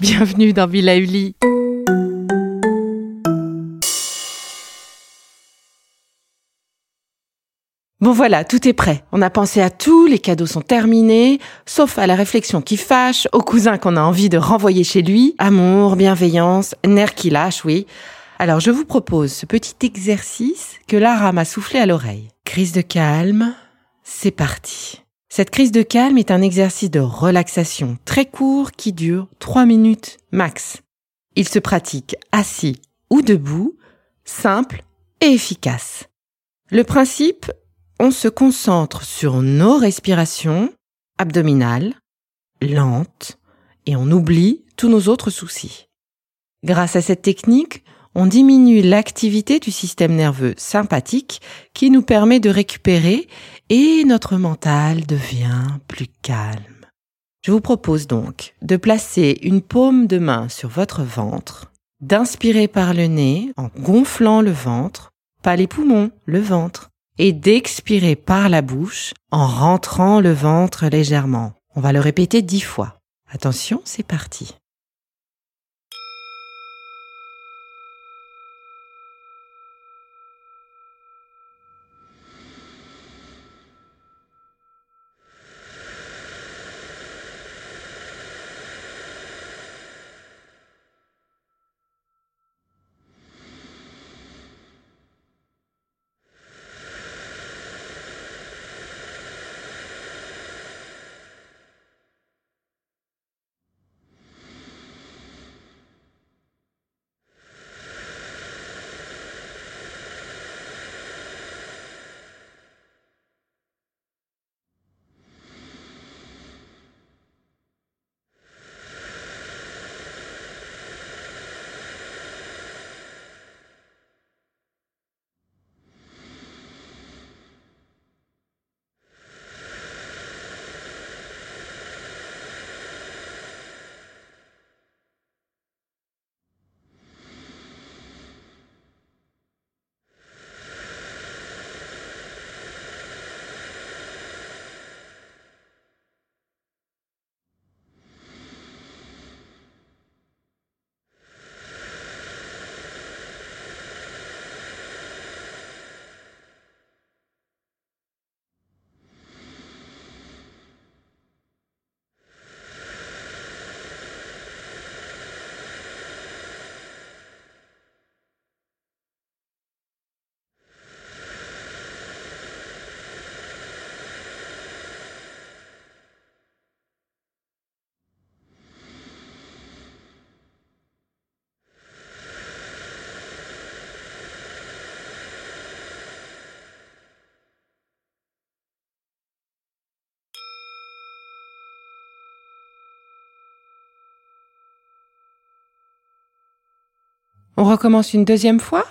Bienvenue dans Villa Uli. Bon voilà, tout est prêt. On a pensé à tout, les cadeaux sont terminés, sauf à la réflexion qui fâche, au cousin qu'on a envie de renvoyer chez lui. Amour, bienveillance, nerfs qui lâchent, oui. Alors je vous propose ce petit exercice que Lara m'a soufflé à l'oreille. Crise de calme, c'est parti. Cette crise de calme est un exercice de relaxation très court qui dure 3 minutes max. Il se pratique assis ou debout, simple et efficace. Le principe, on se concentre sur nos respirations abdominales, lentes, et on oublie tous nos autres soucis. Grâce à cette technique, on diminue l'activité du système nerveux sympathique qui nous permet de récupérer et notre mental devient plus calme. Je vous propose donc de placer une paume de main sur votre ventre, d'inspirer par le nez en gonflant le ventre, pas les poumons, le ventre, et d'expirer par la bouche en rentrant le ventre légèrement. On va le répéter dix fois. Attention, c'est parti. On recommence une deuxième fois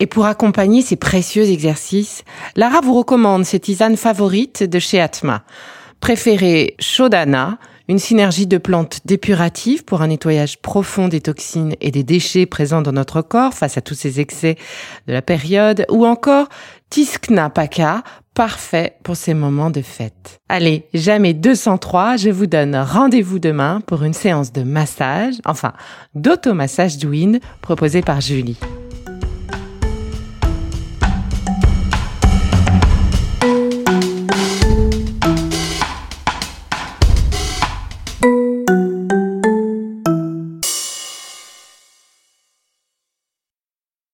Et pour accompagner ces précieux exercices, Lara vous recommande ses tisanes favorites de chez Atma. Préférée Shodana, une synergie de plantes dépuratives pour un nettoyage profond des toxines et des déchets présents dans notre corps face à tous ces excès de la période, ou encore Tiskna Paka, parfait pour ces moments de fête. Allez, jamais 203, je vous donne rendez-vous demain pour une séance de massage, enfin d'automassage douine proposée par Julie.